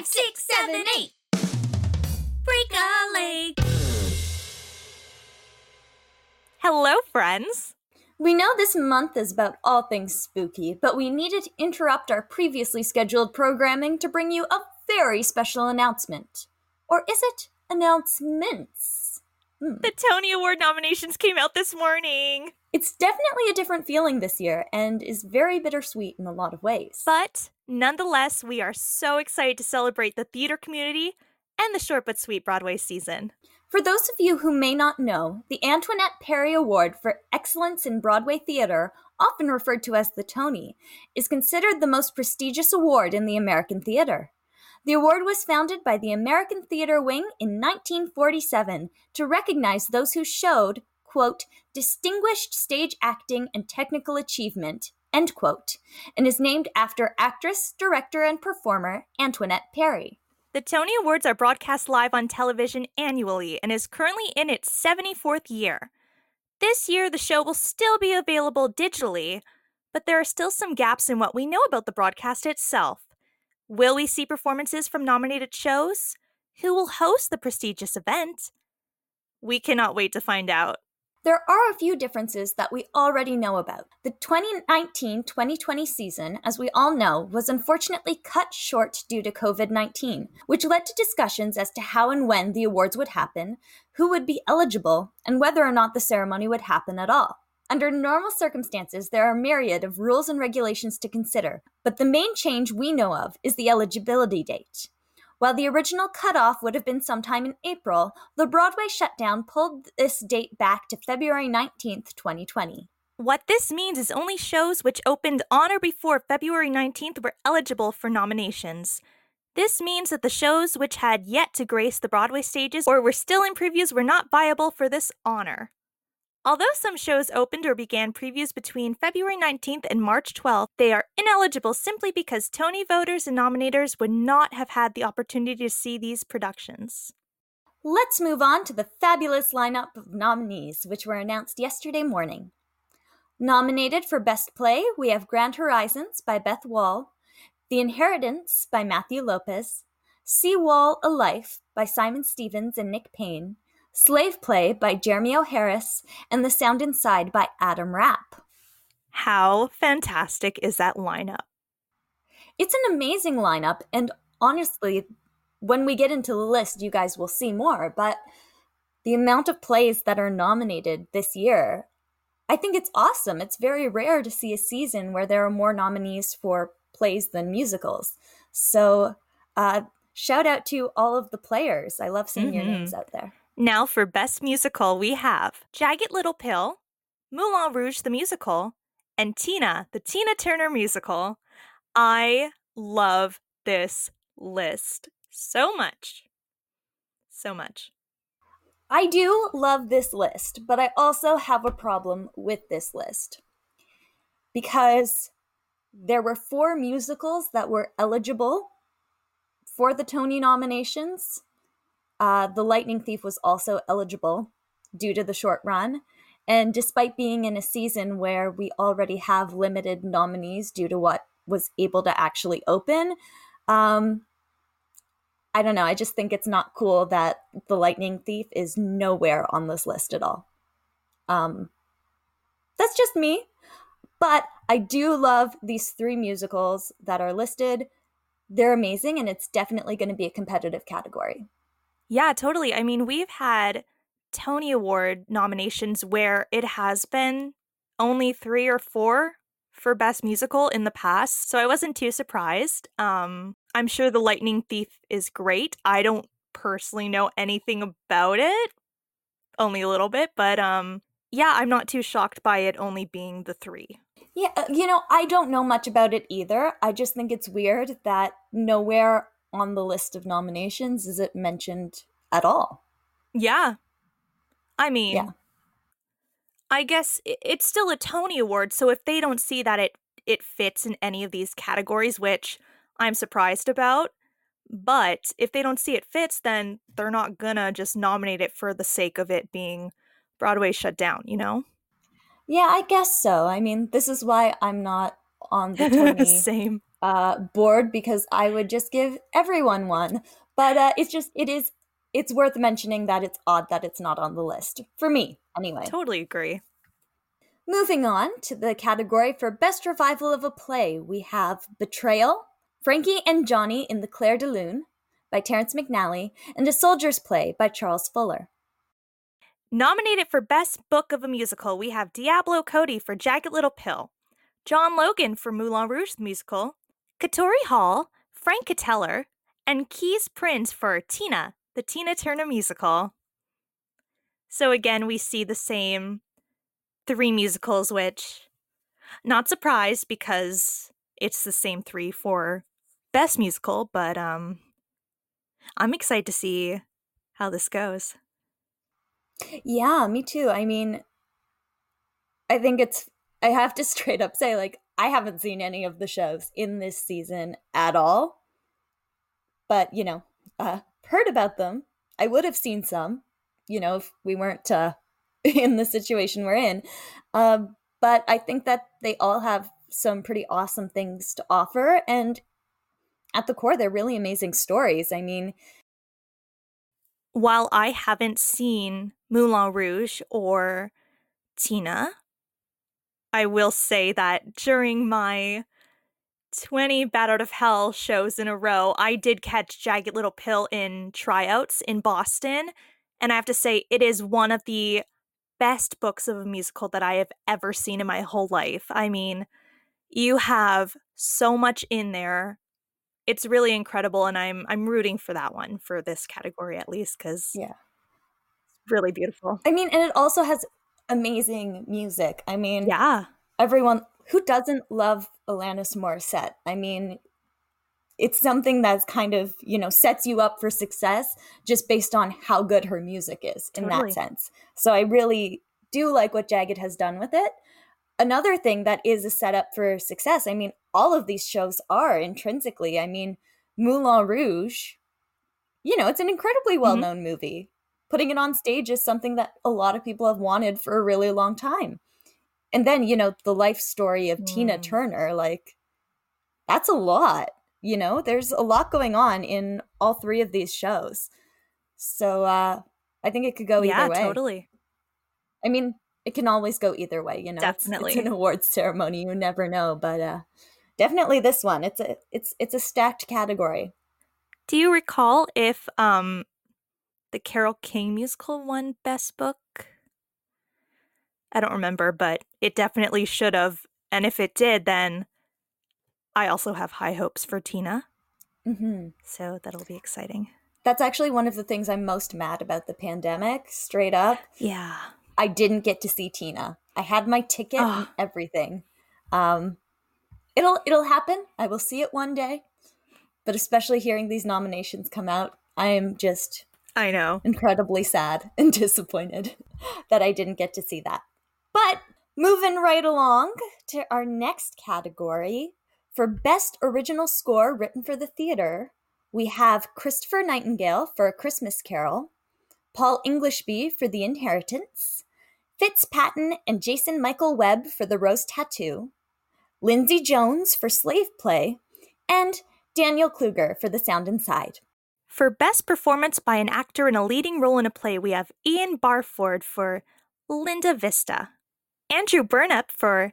five, six, seven, eight. Break a leg. Hello, friends. We know this month is about all things spooky, but we needed to interrupt our previously scheduled programming to bring you a very special announcement. Or is it announcements? Hmm. The Tony Award nominations came out this morning. It's definitely a different feeling this year and is very bittersweet in a lot of ways. But nonetheless, we are so excited to celebrate the theater community and the short but sweet Broadway season. For those of you who may not know, the Antoinette Perry Award for Excellence in Broadway Theater, often referred to as the Tony, is considered the most prestigious award in the American theater. The award was founded by the American Theater Wing in 1947 to recognize those who showed, quote, distinguished stage acting and technical achievement, end quote, and is named after actress, director, and performer Antoinette Perry. The Tony Awards are broadcast live on television annually and is currently in its 74th year. This year, the show will still be available digitally, but there are still some gaps in what we know about the broadcast itself. Will we see performances from nominated shows? Who will host the prestigious event? We cannot wait to find out. There are a few differences that we already know about. The 2019 2020 season, as we all know, was unfortunately cut short due to COVID 19, which led to discussions as to how and when the awards would happen, who would be eligible, and whether or not the ceremony would happen at all. Under normal circumstances, there are a myriad of rules and regulations to consider, but the main change we know of is the eligibility date. While the original cutoff would have been sometime in April, the Broadway shutdown pulled this date back to February 19th, 2020. What this means is only shows which opened on or before February 19th were eligible for nominations. This means that the shows which had yet to grace the Broadway stages or were still in previews were not viable for this honor. Although some shows opened or began previews between February 19th and March 12th, they are ineligible simply because Tony voters and nominators would not have had the opportunity to see these productions. Let's move on to the fabulous lineup of nominees, which were announced yesterday morning. Nominated for Best Play, we have Grand Horizons by Bess Wohl, The Inheritance by Matthew Lopez, Sea Wall A Life by Simon Stephens and Nick Payne, Slave Play by Jeremy O. Harris, and The Sound Inside by Adam Rapp. How fantastic is that lineup? It's an amazing lineup, and honestly, when we get into the list, you guys will see more. But the amount of plays that are nominated this year, I think it's awesome. It's very rare to see a season where there are more nominees for plays than musicals. So, uh, shout out to all of the players. I love seeing mm-hmm. your names out there. Now, for Best Musical, we have Jagged Little Pill, Moulin Rouge the Musical, and Tina, the Tina Turner Musical. I love this list so much. So much. I do love this list, but I also have a problem with this list because there were four musicals that were eligible for the Tony nominations uh, the Lightning Thief was also eligible due to the short run. And despite being in a season where we already have limited nominees due to what was able to actually open, um, I don't know. I just think it's not cool that The Lightning Thief is nowhere on this list at all. Um, that's just me. But I do love these three musicals that are listed. They're amazing, and it's definitely going to be a competitive category. Yeah, totally. I mean, we've had Tony Award nominations where it has been only three or four for Best Musical in the past, so I wasn't too surprised. Um, I'm sure The Lightning Thief is great. I don't personally know anything about it, only a little bit, but um, yeah, I'm not too shocked by it only being the three. Yeah, uh, you know, I don't know much about it either. I just think it's weird that nowhere on the list of nominations is it mentioned at all. Yeah. I mean, yeah. I guess it's still a Tony Award, so if they don't see that it it fits in any of these categories, which I'm surprised about, but if they don't see it fits, then they're not gonna just nominate it for the sake of it being Broadway shut down, you know? Yeah, I guess so. I mean, this is why I'm not on the Tony Same uh, bored because I would just give everyone one. But uh, it's just, it is, it's worth mentioning that it's odd that it's not on the list. For me, anyway. Totally agree. Moving on to the category for Best Revival of a Play, we have Betrayal, Frankie and Johnny in the Clair de Lune by Terrence McNally, and A Soldier's Play by Charles Fuller. Nominated for Best Book of a Musical, we have Diablo Cody for Jagged Little Pill, John Logan for Moulin Rouge the Musical, Katori Hall, Frank Ketelaar, and Kees Prins for Tina, the Tina Turner Musical. So again, we see the same three musicals, which not surprised because it's the same three for best musical, but um I'm excited to see how this goes. Yeah, me too. I mean, I think it's, I have to straight up say, like, I haven't seen any of the shows in this season at all. But, you know, uh, heard about them. I would have seen some, you know, if we weren't uh, in the situation we're in. Um, but I think that they all have some pretty awesome things to offer. And at the core, they're really amazing stories. I mean, while I haven't seen Moulin Rouge or Tina, I will say that during my 20 Bat Out of Hell shows in a row, I did catch Jagged Little Pill in tryouts in Boston. And I have to say, it is one of the best books of a musical that I have ever seen in my whole life. I mean, you have so much in there it's really incredible and i'm i'm rooting for that one for this category at least because yeah it's really beautiful i mean and it also has amazing music i mean yeah everyone who doesn't love alanis morissette i mean it's something that's kind of you know sets you up for success just based on how good her music is in totally. that sense so i really do like what jagged has done with it another thing that is a setup for success. I mean, all of these shows are intrinsically. I mean, Moulin Rouge, you know, it's an incredibly well known mm-hmm. movie. Putting it on stage is something that a lot of people have wanted for a really long time. And then, you know, the life story of mm. Tina Turner, like, that's a lot. You know, there's a lot going on in all three of these shows. So uh I think it could go yeah, either way. totally. I mean, it can always go either way, you know. Definitely. It's, it's an awards ceremony, you never know, but uh definitely this one. It's a it's it's a stacked category. Do you recall if um the Carole King musical won best book? I don't remember, but it definitely should have. And if it did, then I also have high hopes for Tina. Mm-hmm. So that'll be exciting. That's actually one of the things I'm most mad about the pandemic, straight up. Yeah. I didn't get to see Tina. I had my ticket and everything. Um, it'll it'll happen. I will see it one day. But especially hearing these nominations come out, I am just I know incredibly sad and disappointed that I didn't get to see that. But moving right along to our next category for best original score written for the theater, we have Christopher Nightingale for A Christmas Carol, Paul Englishby for The Inheritance, Fitz Patton and Jason Michael Webb for The Rose Tattoo, Lindsay Jones for Slave Play, and Daniel Kluger for The Sound Inside. For Best Performance by an Actor in a Leading Role in a Play, we have Ian Barford for Linda Vista, Andrew Burnap for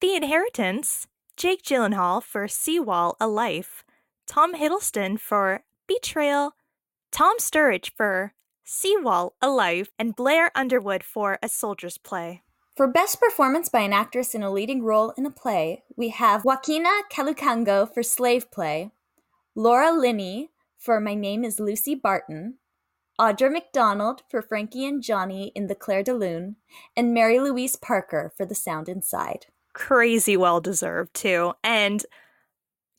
The Inheritance, Jake Gyllenhaal for Seawall, A Life, Tom Hiddleston for Betrayal, Tom Sturridge for Seawall, A Life, and Blair Underwood for A Soldier's Play. For Best Performance by an Actress in a Leading Role in a Play, we have Joaquina Kalukango for Slave Play, Laura Linney for My Name is Lucy Barton, Audra McDonald for Frankie and Johnny in The Clair de Lune, and Mary Louise Parker for The Sound Inside. Crazy well deserved, too. And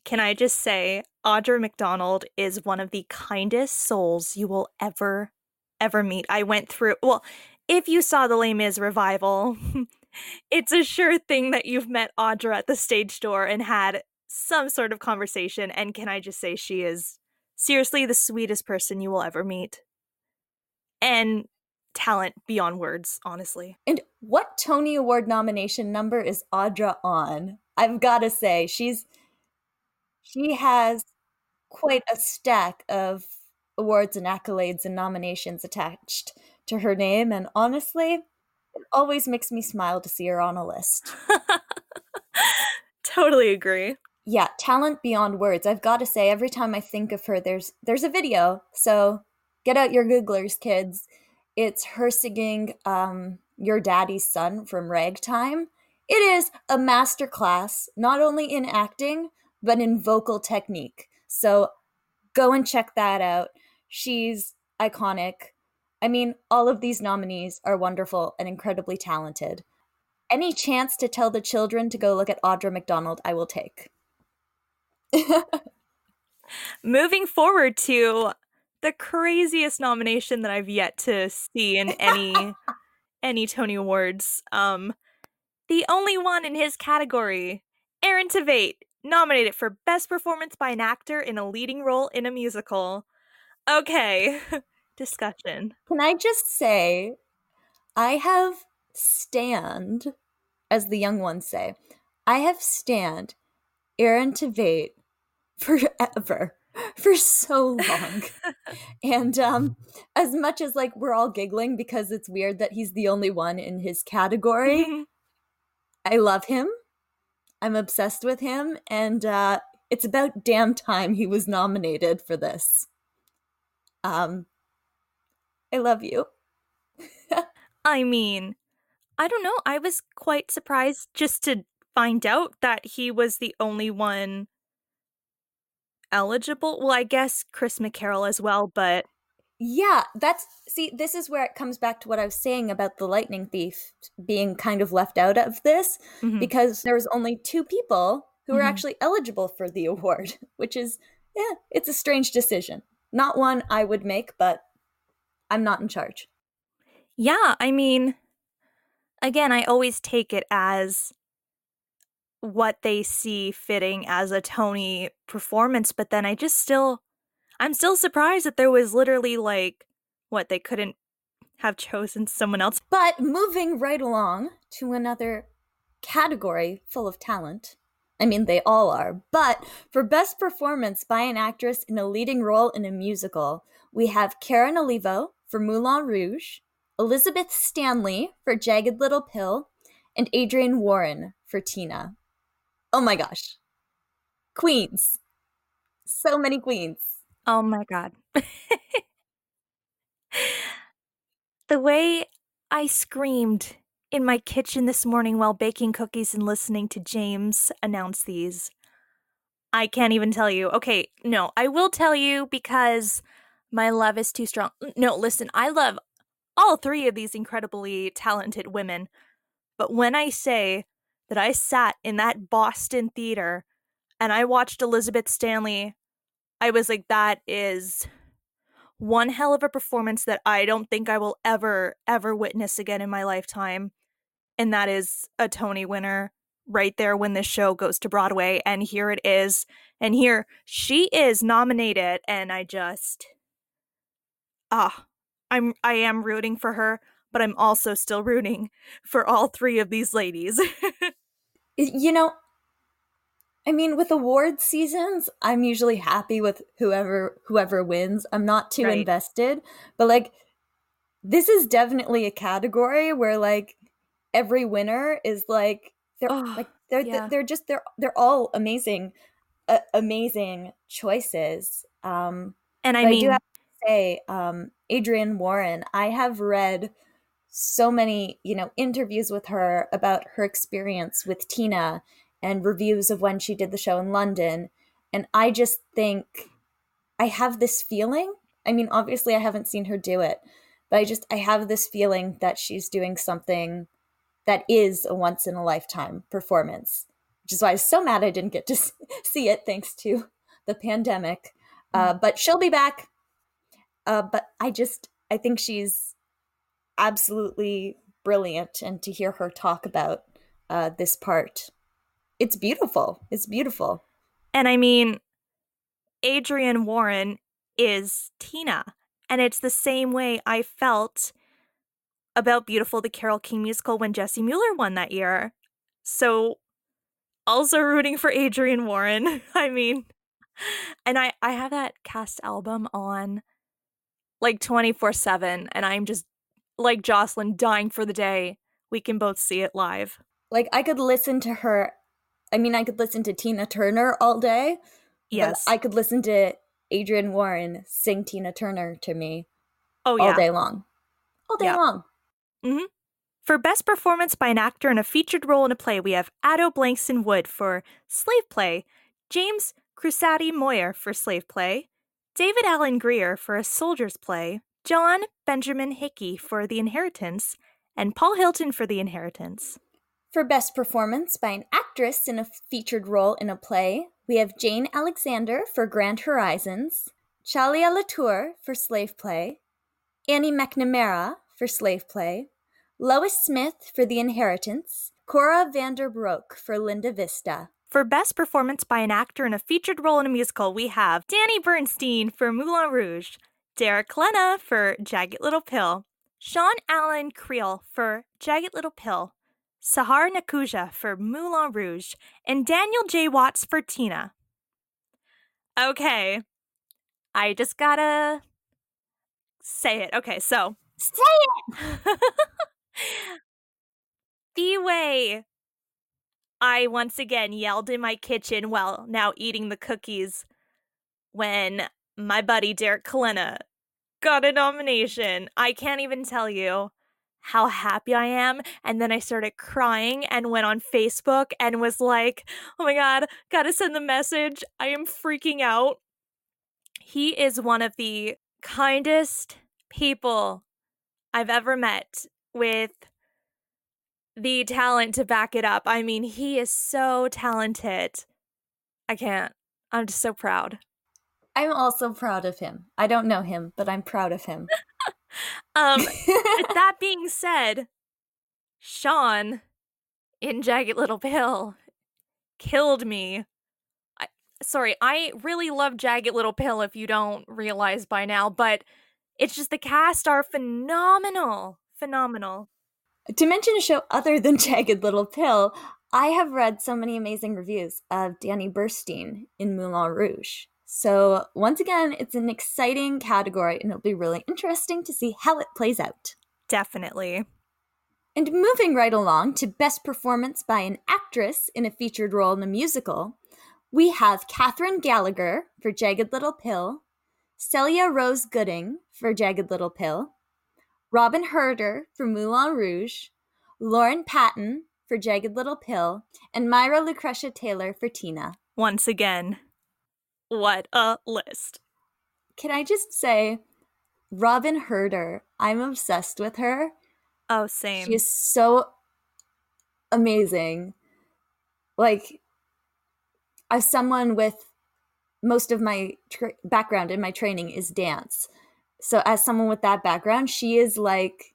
can I just say, Audra McDonald is one of the kindest souls you will ever ever meet. I went through, well, if you saw the Les Mis revival, it's a sure thing that you've met Audra at the stage door and had some sort of conversation. And can I just say, she is seriously the sweetest person you will ever meet. And talent beyond words, honestly. And what Tony Award nomination number is Audra on? I've got to say, she's She has quite a stack of awards and accolades and nominations attached to her name. And honestly, it always makes me smile to see her on a list. totally agree. Yeah, talent beyond words. I've got to say, every time I think of her, there's there's a video. So get out your Googlers, kids. It's her singing um, "Your Daddy's Son" from Ragtime. It is a masterclass, not only in acting but in vocal technique. So go and check that out. She's iconic. I mean, all of these nominees are wonderful and incredibly talented. Any chance to tell the children to go look at Audra McDonald, I will take. Moving forward to the craziest nomination that I've yet to see in any any Tony Awards. Um the only one in his category, Aaron Tveit, nominated for Best Performance by an Actor in a Leading Role in a Musical. Okay, discussion. Can I just say, I have stand, as the young ones say, I have stand Aaron Tveit forever for so long. and um as much as like we're all giggling because it's weird that he's the only one in his category, I love him. I'm obsessed with him and uh it's about damn time he was nominated for this. Um I love you. I mean, I don't know. I was quite surprised just to find out that he was the only one eligible. Well, I guess Chris McCarrell as well, but yeah, that's see, this is where it comes back to what I was saying about the lightning thief being kind of left out of this mm-hmm. because there was only two people who mm-hmm. were actually eligible for the award, which is yeah, it's a strange decision. Not one I would make, but I'm not in charge. Yeah, I mean again, I always take it as what they see fitting as a Tony performance, but then I just still I'm still surprised that there was literally like what they couldn't have chosen someone else. But moving right along to another category full of talent. I mean, they all are. But for best performance by an actress in a leading role in a musical, we have Karen Olivo for Moulin Rouge, Elizabeth Stanley for Jagged Little Pill, and Adrienne Warren for Tina. Oh my gosh. Queens. So many queens. Oh my god. the way I screamed in my kitchen this morning while baking cookies and listening to James announce these. I can't even tell you. Okay, no, I will tell you because my love is too strong. No, listen, I love all three of these incredibly talented women. But when I say that I sat in that Boston theater and I watched Elizabeth Stanley, I was like, that is one hell of a performance that I don't think I will ever, ever witness again in my lifetime. And that is a Tony winner right there when this show goes to Broadway. And here it is. And here she is nominated. And I just, ah, I'm, I am rooting for her but I'm also still rooting for all three of these ladies. you know, I mean, with award seasons, I'm usually happy with whoever whoever wins. I'm not too right. invested, but like this is definitely a category where like every winner is like they're oh, like they're yeah. they're just they're they're all amazing uh, amazing choices. Um and I mean I do have to say um Adrienne Warren, I have read so many, you know, interviews with her about her experience with Tina and reviews of when she did the show in London. And I just think I have this feeling. I mean, obviously, I haven't seen her do it, but I just, I have this feeling that she's doing something that is a once in a lifetime performance, which is why I was so mad I didn't get to see it thanks to the pandemic. Uh, mm. but she'll be back. Uh, but I just, I think she's absolutely brilliant and to hear her talk about uh, this part. It's beautiful. It's beautiful. And i mean Adrienne Warren is tina and it's the same way i felt about beautiful the Carole King musical when Jessie Mueller won that year. So also rooting for Adrienne Warren i mean. And I I have that cast album on like 24/7 and I'm just like Jocelyn dying for the day we can both see it live. Like I could listen to her I mean I could listen to Tina Turner all day. Yes. I could listen to Adrienne Warren sing Tina Turner to me oh yeah. all day long. All day Yeah. long. Mm-hmm. For best performance by an actor in a featured role in a play, we have Ato Blankson Wood for Slave Play, James Cusati Moyer for Slave Play, David Alan Grier for A Soldier's Play, John Benjamin Hickey for The Inheritance, and Paul Hilton for The Inheritance. For best performance by an actress in a featured role in a play, we have Jane Alexander for Grand Horizons, Chalia Latour for Slave Play, Annie McNamara for Slave Play, Lois Smith for The Inheritance, Cora Vanderbroek for Linda Vista. For best performance by an actor in a featured role in a musical, we have Danny Burstein for Moulin Rouge, Derek Klena for Jagged Little Pill, Sean Allan Krill for Jagged Little Pill, Sahr Ngaujah for Moulin Rouge, and Daniel J. Watts for Tina. Okay, I just gotta say it. Okay, so Say it! the way I once again yelled in my kitchen while now eating the cookies when my buddy Derek Klena got a nomination. I can't even tell you how happy I am. And then I started crying and went on Facebook and was like, oh my God, gotta send the message. I am freaking out. He is one of the kindest people I've ever met with the talent to back it up. I mean, he is so talented. I can't. I'm just so proud. I'm also proud of him. I don't know him, but I'm proud of him. Um, that being said, Sean in Jagged Little Pill killed me. I, sorry, I really love Jagged Little Pill if you don't realize by now, but it's just the cast are phenomenal. Phenomenal. To mention a show other than Jagged Little Pill, I have read so many amazing reviews of Danny Burstein in Moulin Rouge. So, once again, it's an exciting category and it'll be really interesting to see how it plays out. Definitely. And moving right along to Best Performance by an Actress in a Featured Role in a Musical, we have Kathryn Gallagher for Jagged Little Pill, Celia Rose Gooding for Jagged Little Pill, Robyn Hurder for Moulin Rouge, Lauren Patten for Jagged Little Pill, and Myra Lucretia Taylor for Tina. Once again, what a list. Can I just say, Robyn Hurder, I'm obsessed with her. Oh, same. She is so amazing. Like, as someone with most of my tra- background in my training is dance. So, as someone with that background, she is like,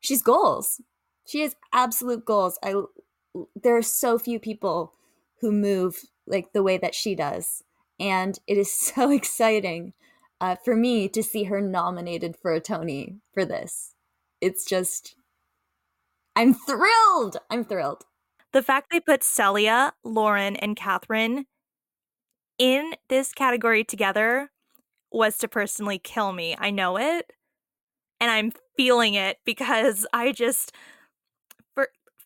she's goals. She has absolute goals. I there are so few people who move like the way that she does, and it is so exciting uh, for me to see her nominated for a Tony for this. It's just, I'm thrilled. I'm thrilled. the fact they put Celia, Lauren, and Kathryn in this category together was to personally kill me. I know it. And I'm feeling it because I just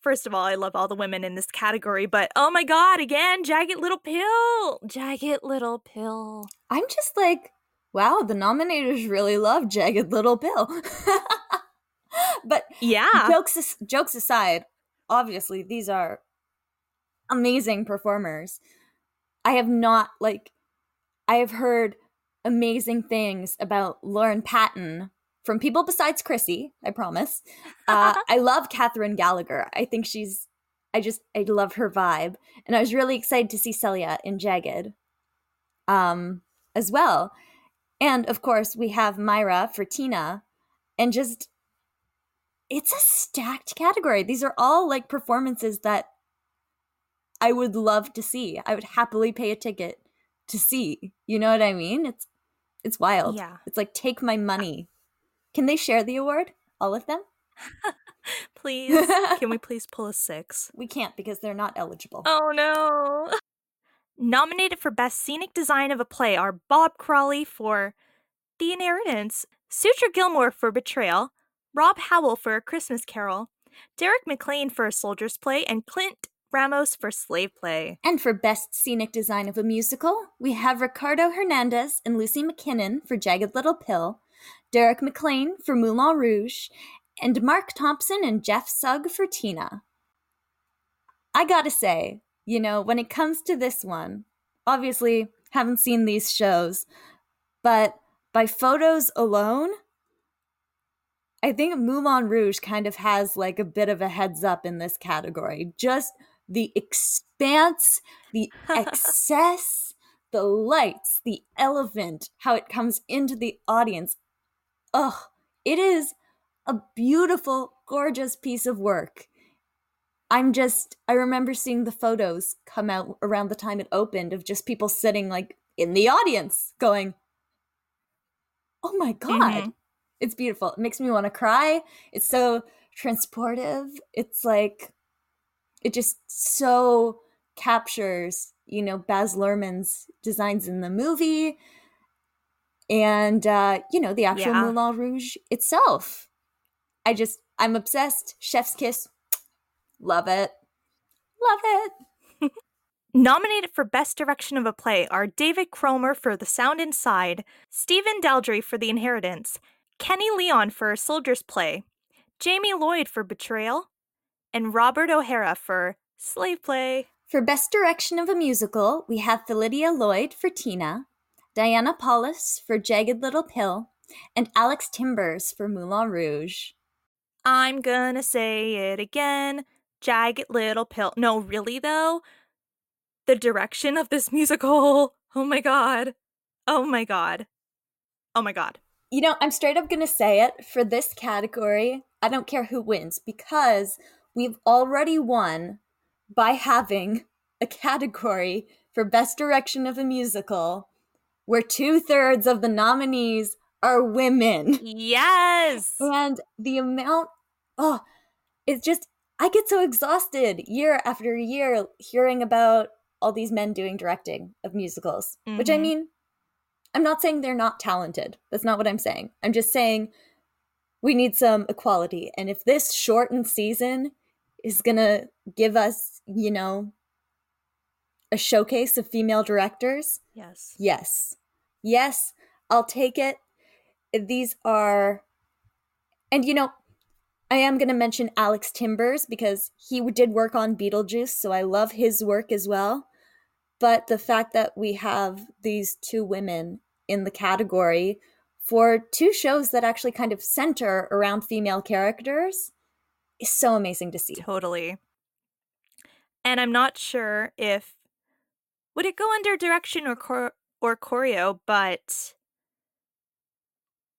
first of all, I love all the women in this category, but oh my god, again, Jagged Little Pill. Jagged Little Pill. I'm just like, wow, the nominators really love Jagged Little Pill. but Yeah. jokes jokes aside, obviously these are amazing performers. I have not like I have heard amazing things about Lauren Patten from people besides Chrissy, I promise. Uh, I love Kathryn Gallagher. I think she's I just I love her vibe. And I was really excited to see Celia in Jagged um as well. And of course, we have Myra for Tina and just it's a stacked category. These are all like performances that I would love to see. I would happily pay a ticket to see. You know what I mean? It's it's wild. Yeah. It's like take my money. Can they share the award? All of them? Please. Can we please pull a six? We can't because they're not eligible. Oh no. Nominated for Best Scenic Design of a Play are Bob Crowley for The Inheritance, Soutra Gilmour for Betrayal, Rob Howell for A Christmas Carol, Derek McLane for A Soldier's Play, and Clint Ramos for Slave Play. And for Best Scenic Design of a Musical, we have Ricardo Hernandez and Lucy Mackinnon for Jagged Little Pill, Derek McLane for Moulin Rouge, and Mark Thompson and Jeff Sugg for Tina. I gotta say, you know, when it comes to this one, obviously haven't seen these shows, but by photos alone, I think Moulin Rouge kind of has like a bit of a heads up in this category. Just the expanse, the excess, the lights, the elephant, how it comes into the audience. Ugh, it is a beautiful, gorgeous piece of work. I'm just, I remember seeing the photos come out around the time it opened of just people sitting like in the audience going, oh my God, mm-hmm. it's beautiful. It makes me want to cry. It's so transportive. It's like, it just so captures, you know, Baz Luhrmann's designs in the movie and, uh, you know, the actual yeah. Moulin Rouge itself. I just, I'm obsessed. Chef's kiss. Love it. Love it. Nominated for Best Direction of a Play are David Cromer for The Sound Inside, Stephen Daldry for The Inheritance, Kenny Leon for A Soldier's Play, Jamie Lloyd for Betrayal, and Robert O'Hara for Slave Play. For Best Direction of a Musical, we have Phyllida Lloyd for Tina, Diane Paulus for Jagged Little Pill, and Alex Timbers for Moulin Rouge. I'm gonna say it again. Jagged Little Pill. No, really though? The direction of this musical. Oh my god. Oh my god. Oh my god. You know, I'm straight up gonna say it for this category. I don't care who wins because we've already won by having a category for Best Direction of a Musical where two thirds of the nominees are women. Yes. And the amount, oh, it's just, I get so exhausted year after year hearing about all these men doing directing of musicals, mm-hmm. which I mm-hmm. mean, I'm not saying they're not talented. That's not what I'm saying. I'm just saying we need some equality. And if this shortened season is going to give us, you know, a showcase of female directors, yes. Yes. Yes, I'll take it these are, and you know, I am going to mention Alex Timbers because he did work on Beetlejuice, so I love his work as well. But the fact that we have these two women in the category for two shows that actually kind of center around female characters is so amazing to see. Totally. And I'm not sure if would it go under direction or chor- or choreo, but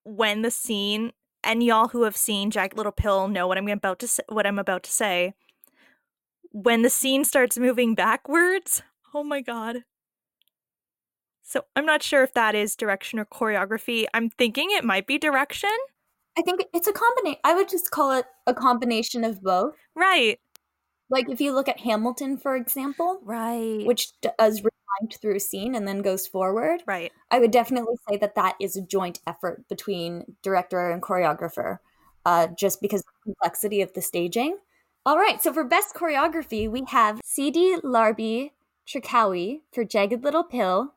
when the scene and y'all who have seen Jagged Little Pill know what I'm about to say, what I'm about to say. When the scene starts moving backwards, oh my god. So I'm not sure if that is direction or choreography. I'm thinking it might be direction. I think it's a combination. I would just call it a combination of both. Right. Like if you look at Hamilton, for example, right, which does rewind through a scene and then goes forward, right. I would definitely say that that is a joint effort between director and choreographer, uh, just because of the complexity of the staging. All right, so for best choreography, we have Sidi Larbi Cherkaoui for Jagged Little Pill,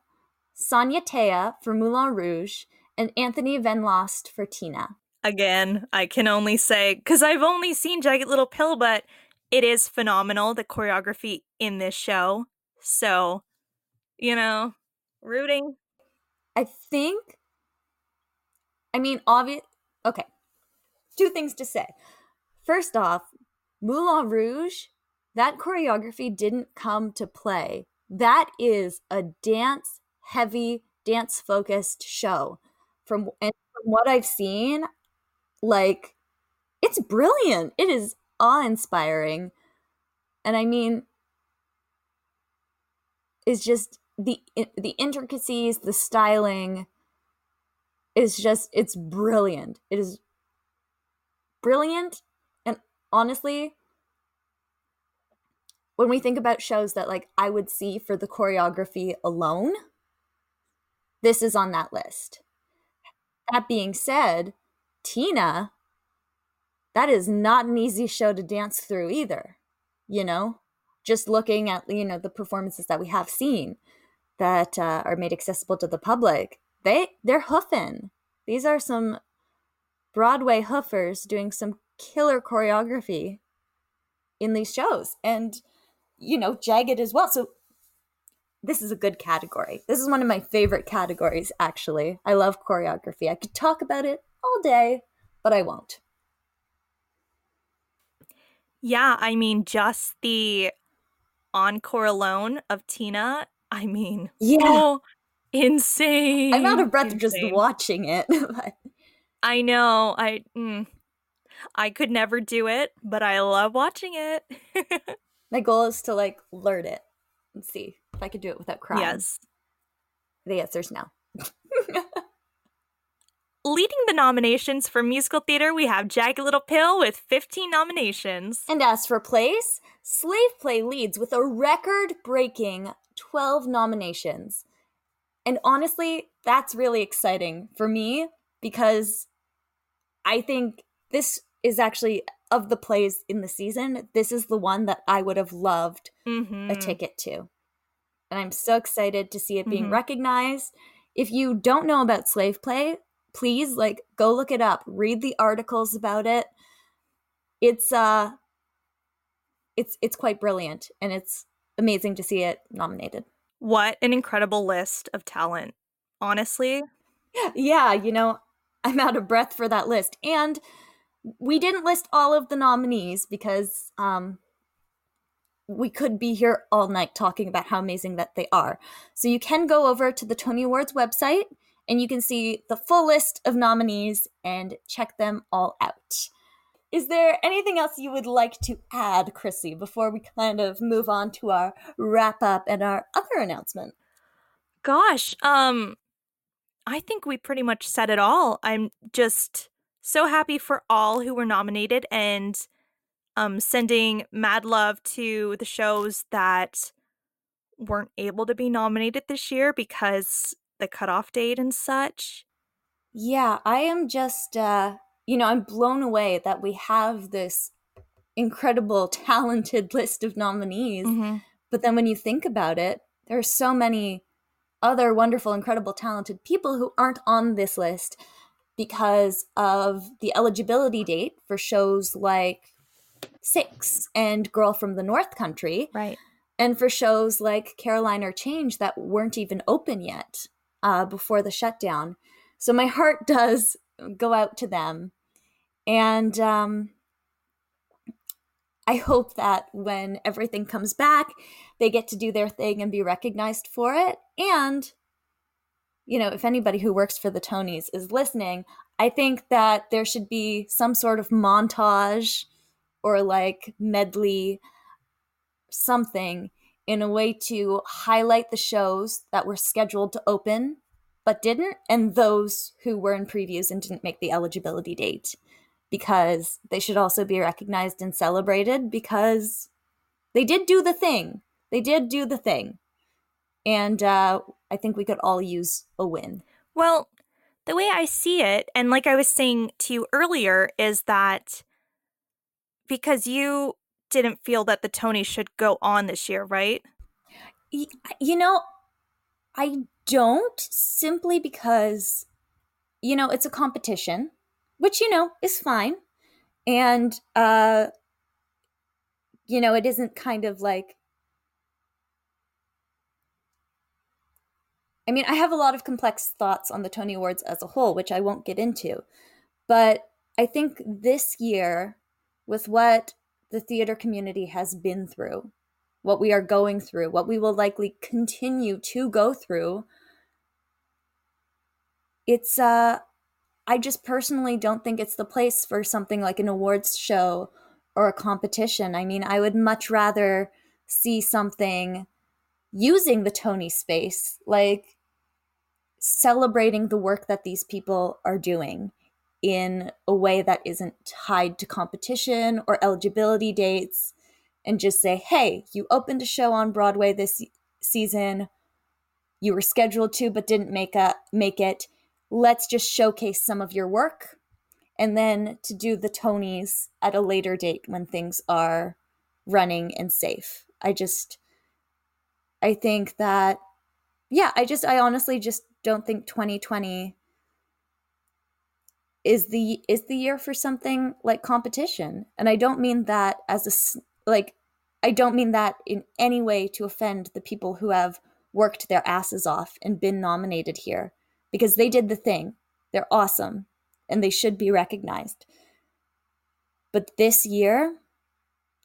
Sonya Tayeh for Moulin Rouge, and Anthony Van Laast for Tina. Again, I can only say because I've only seen Jagged Little Pill, but it is phenomenal the choreography in this show. So, you know, rooting. I think I mean obvious okay. Two things to say. First off, Moulin Rouge, that choreography didn't come to play. That is a dance heavy, dance focused show. From and from what I've seen, like it's brilliant. It is awe inspiring. And I mean, is just the the intricacies, the styling is just it's brilliant. It is brilliant and honestly when we think about shows that like I would see for the choreography alone, this is on that list. That being said, Tina, that is not an easy show to dance through either. You know, just looking at you know the performances that we have seen that uh, are made accessible to the public, they they're hoofing. These are some Broadway hoofers doing some killer choreography in these shows, and you know, jagged as well. So this is a good category. This is one of my favorite categories, actually. I love choreography. I could talk about it all day, but I won't. Yeah, I mean, just the encore alone of Tina, I mean, Yeah. oh, insane. I'm out of breath just watching it. but I know. I mm, I could never do it, but I love watching it. my goal is to like learn it and see if I could do it without crying. yes. The answer's no. Leading the nominations for musical theater, we have Jagged Little Pill with 15 nominations. And as for plays, Slave Play leads with a record breaking 12 nominations. And honestly, that's really exciting for me because I think this is actually, of the plays in the season, this is the one that I would have loved Mm-hmm. a ticket to. And I'm so excited to see it being Mhm. recognized. If you don't know about slave play, please like go look it up, read the articles about it. It's uh it's it's quite brilliant and it's amazing to see it nominated. What an incredible list of talent. Honestly, Yeah, you know, I'm out of breath for that list. And we didn't list all of the nominees because um we could be here all night talking about how amazing that they are. So you can go over to the Tony Awards website and you can see the full list of nominees and check them all out. Is there anything else you would like to add, Chrissy, before we kind of move on to our wrap up and our other announcement? gosh, um I think we pretty much said it all. I'm just so happy for all who were nominated and um sending mad love to the shows that weren't able to be nominated this year because the cutoff date and such. Yeah, I am just uh you know, I'm blown away that we have this incredible talented list of nominees. Mhm. But then when you think about it, there are so many other wonderful, incredible, talented people who aren't on this list because of the eligibility date for shows like Six and Girl from the North Country, Right. and for shows like Caroline or Change that weren't even open yet uh, before the shutdown. So my heart does go out to them. And um, I hope that when everything comes back, they get to do their thing and be recognized for it. And, you know, if anybody who works for the Tonys is listening, I think that there should be some sort of montage or like medley something in a way to highlight the shows that were scheduled to open but didn't, and those who were in previews and didn't make the eligibility date because they should also be recognized and celebrated because they did do the thing. They did do the thing. And uh, I think we could all use a win. Well, the way I see it, and like I was saying to you earlier, is that because you didn't feel that the Tony should go on this year, right? You know, I don't simply because, you know, it's a competition, which, you know, is fine. And, uh, you know, it isn't kind of like, I mean, I have a lot of complex thoughts on the Tony Awards as a whole, which I won't get into. But I think this year, with what the theater community has been through, what we are going through, what we will likely continue to go through, it's uh I just personally don't think it's the place for something like an awards show or a competition. I mean, I would much rather see something using the Tony space, like celebrating the work that these people are doing in a way that isn't tied to competition or eligibility dates and just say, hey, you opened a show on Broadway this season. You were scheduled to, but didn't make, a, make it. Let's just showcase some of your work. And then to do the Tonys at a later date when things are running and safe. I just, I think that, yeah, I just, I honestly just don't think 2020 is the is the year for something like competition. And i don't mean that as a like i don't mean that in any way to offend the people who have worked their asses off and been nominated here because they did the thing. They're awesome and they should be recognized. But this year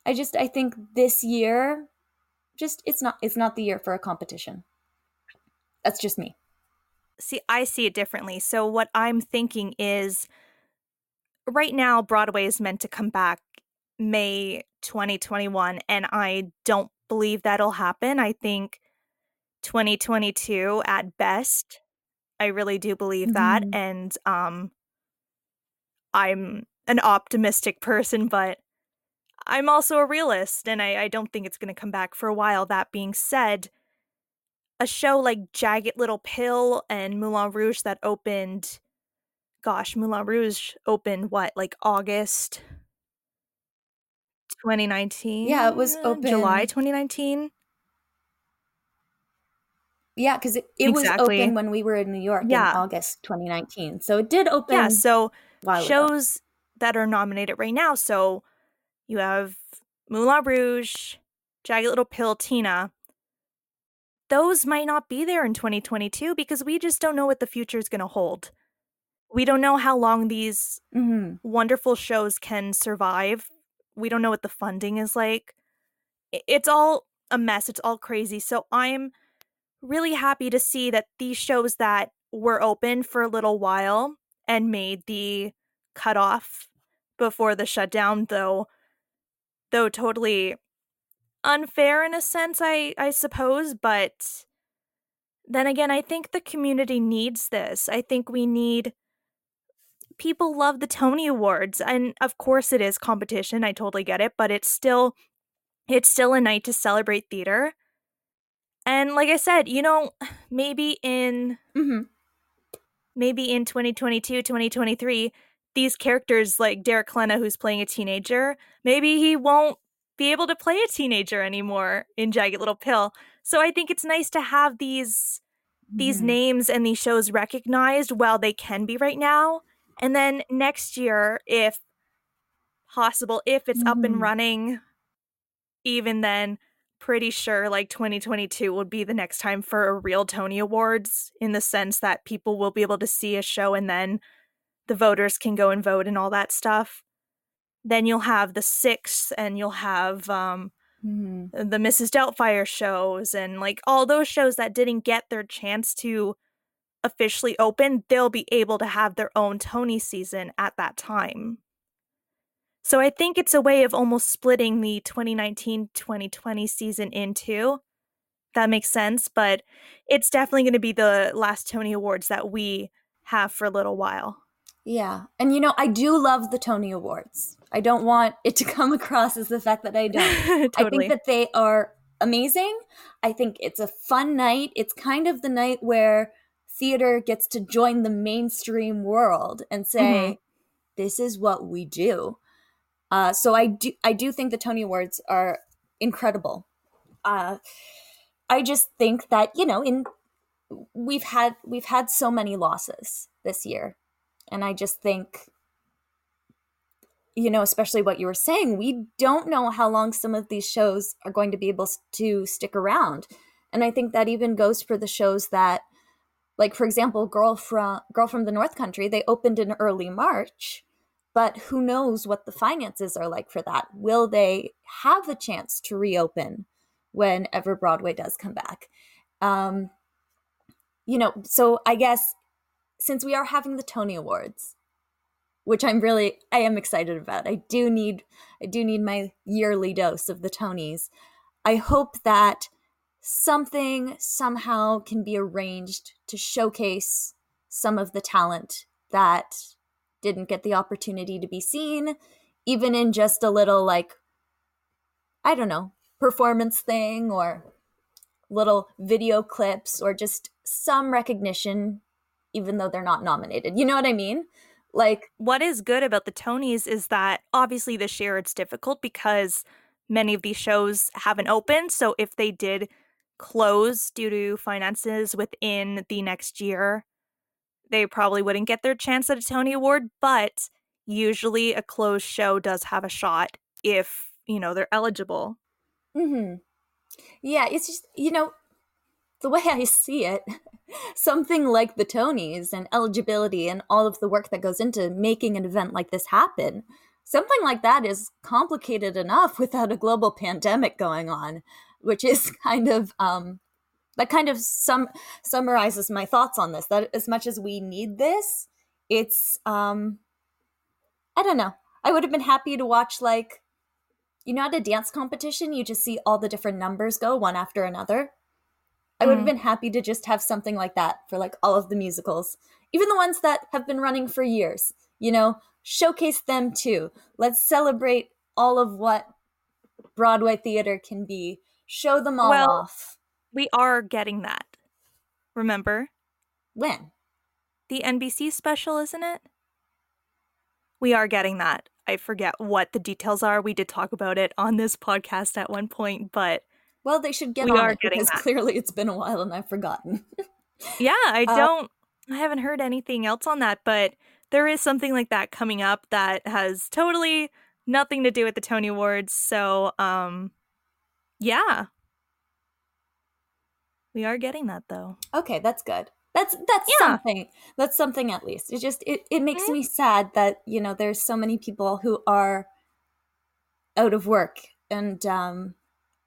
i just i think this year just it's not it's not the year for a competition. That's just me see, I see it differently. So what I'm thinking is right now Broadway is meant to come back May 2021 and I don't believe that'll happen. I think 2022 at best. I really do believe mm-hmm. that and um I'm an optimistic person but I'm also a realist and I, I don't think it's going to come back for a while. That being said, a show like Jagged Little Pill and Moulin Rouge that opened gosh, Moulin Rouge opened what, like August 2019? Yeah, it was open July 2019. Yeah, because it, it exactly. was open when we were in New York yeah. in August 2019. So it did open. Yeah, so shows ago. that are nominated right now. So you have Moulin Rouge, Jagged Little Pill, Tina those might not be there in 2022 because we just don't know what the future is going to hold. We don't know how long these mm-hmm. wonderful shows can survive. We don't know what the funding is like. It's all a mess. It's all crazy. So I'm really happy to see that these shows that were open for a little while and made the cutoff before the shutdown, though, though totally unfair in a sense, I I suppose, but then again, I think the community needs this. I think we need people love the Tony Awards, and of course it is competition. I totally get it, but it's still it's still a night to celebrate theater. And like I said, you know, maybe in mm-hmm. maybe in 2022, 2023, these characters like Derek Klena, who's playing a teenager, maybe he won't be able to play a teenager anymore in Jagged Little Pill. So I think it's nice to have these these mm-hmm. names and these shows recognized while they can be right now. And then next year, if possible, if it's mm-hmm. up and mm-hmm. running, even then, pretty sure like 2022 would be the next time for a real Tony Awards in the sense that people will be able to see a show and then the voters can go and vote and all that stuff then you'll have the six and you'll have um mm-hmm. the mrs doubtfire shows and like all those shows that didn't get their chance to officially open they'll be able to have their own tony season at that time so i think it's a way of almost splitting the 2019-2020 season into that makes sense but it's definitely going to be the last tony awards that we have for a little while yeah. And you know, I do love the Tony Awards. I don't want it to come across as the fact that I don't. totally. I think that they are amazing. I think it's a fun night. It's kind of the night where theater gets to join the mainstream world and say, mm-hmm. this is what we do. Uh, so I do I do think the Tony Awards are incredible. Uh, I just think that, you know, in we've had we've had so many losses this year and I just think, you know, especially what you were saying, we don't know how long some of these shows are going to be able to stick around. And I think that even goes for the shows that, like, for example, Girl from, Girl from the North Country, they opened in early March, but who knows what the finances are like for that? Will they have a chance to reopen whenever Broadway does come back? Um, you know, so I guess since we are having the Tony Awards, which I'm really I am excited about. I do need I do need my yearly dose of the Tonys. I hope that something somehow can be arranged to showcase some of the talent that didn't get the opportunity to be seen even in just a little like I don't know, performance thing or little video clips or just some recognition, even though they're not nominated. You know what I mean? Like, what is good about the Tonys is that obviously this year it's difficult because many of these shows haven't opened. So if they did close due to finances within the next year, they probably wouldn't get their chance at a Tony Award. But usually a closed show does have a shot if, you know, they're eligible. hmm Yeah, it's just, you know, the way I see it, something like the Tonys and eligibility and all of the work that goes into making an event like this happen, something like that is complicated enough without a global pandemic going on, which is kind of um that kind of sum summarizes my thoughts on this. That as much as we need this, it's um I don't know. I would have been happy to watch like you know at a dance competition you just see all the different numbers go one after another. I would have Mm. been happy to just have something like that for like all of the musicals, even the ones that have been running for years. You know, showcase them too. Let's celebrate all of what Broadway theater can be. Show them all Well- off. We are getting that. Remember? When? The NBC special, isn't it? We are getting that. I forget what the details are. We did talk about it on this podcast at one point, but Well, they should get We on are it getting because that. clearly it's been a while and I've forgotten. yeah, I Uh, don't I haven't heard anything else on that, but there is something like that coming up that has totally nothing to do with the Tony Awards. So, um yeah. We are getting that though. okay, that's good. That's that's Yeah. something. That's something at least. It just it, it makes Mhm. me sad that, you know, there's so many people who are out of work. And um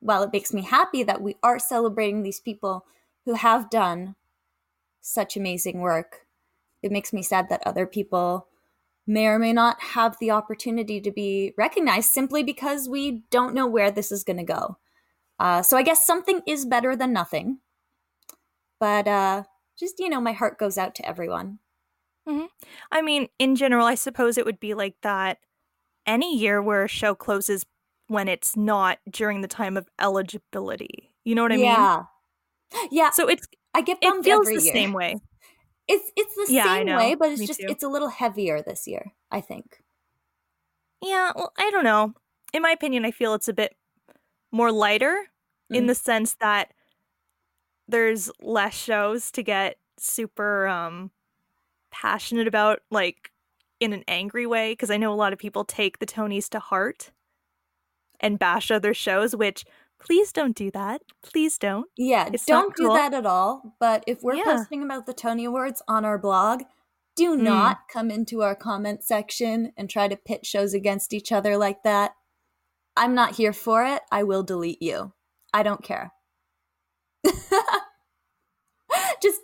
while it makes me happy that we are celebrating these people who have done such amazing work, it makes me sad that other people may or may not have the opportunity to be recognized simply because we don't know where this is going to go. Uh, so I guess something is better than nothing. But uh, just, you know, my heart goes out to everyone. I mean, in general, I suppose it would be like that any year where a show closes when it's not during the time of eligibility. You know what I mean? yeah. Yeah, So it's I get it feels every the year. same way. It's it's the Yeah, same way, but it's Me just too. it's a little heavier this year, I think. Yeah, well, I don't know. In my opinion, I feel it's a bit more lighter in Mhm. the sense that there's less shows to get super um passionate about like in an angry way because I know a lot of people take the Tonys to heart and bash other shows, which please don't do that. Please don't. Yeah, It's don't do that at all. But if we're Yeah. posting about the Tony Awards on our blog, do Mm. not come into our comment section and try to pit shows against each other like that. I'm not here for it. I will delete you. I don't care. Just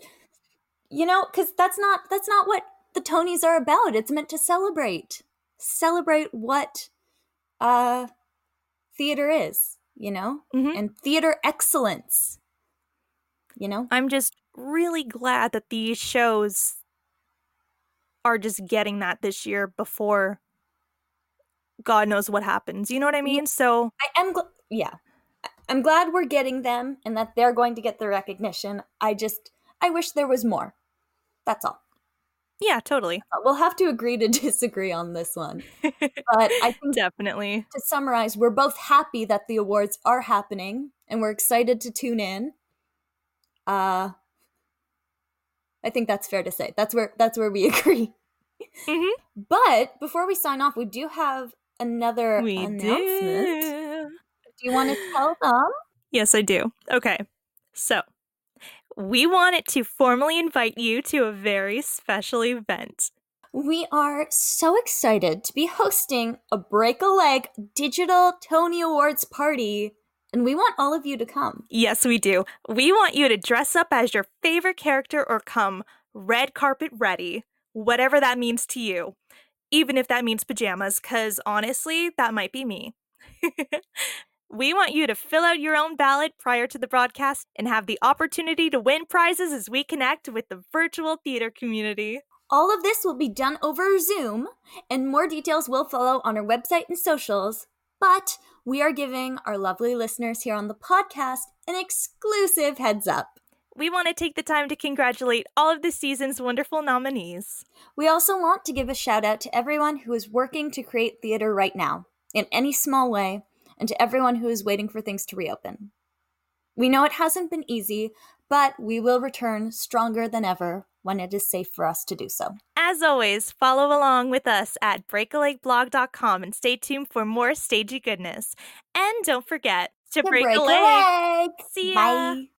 you know, cuz that's not that's not what the Tonys are about. It's meant to celebrate. Celebrate what uh theater is, you know? Mhm. And theater excellence. You know? I'm just really glad that these shows are just getting that this year before God knows what happens. You know what I mean? So, I am gl- yeah. I'm glad we're getting them and that they're going to get the recognition. I just I wish there was more. That's all. Yeah, totally. Uh, We'll have to agree to disagree on this one. But I think Definitely. to summarize, we're both happy that the awards are happening and we're excited to tune in. Uh I think that's fair to say. That's where that's where we agree. Mhm. But before we sign off, we do have another We announcement. do. Do you want to tell them? Yes, I do. Okay. So, we wanted to formally invite you to a very special event. We are so excited to be hosting a Break a Leg Digital Tony Awards party, and we want all of you to come. Yes, we do. We want you to dress up as your favorite character or come red carpet ready, whatever that means to you, even if that means pajamas, because honestly, that might be me. we want you to fill out your own ballot prior to the broadcast and have the opportunity to win prizes as we connect with the virtual theater community. All of this will be done over Zoom, and more details will follow on our website and socials. But we are giving our lovely listeners here on the podcast an exclusive heads up. We want to take the time to congratulate all of the season's wonderful nominees. We also want to give a shout out to everyone who is working to create theater right now, in any small way, and to everyone who is waiting for things to reopen. We know it hasn't been easy, but we will return stronger than ever when it is safe for us to do so. As always, follow along with us at breakaleggblog.com and stay tuned for more stagey goodness. And don't forget to, To break, break a a leg. leg. See ya. Bye.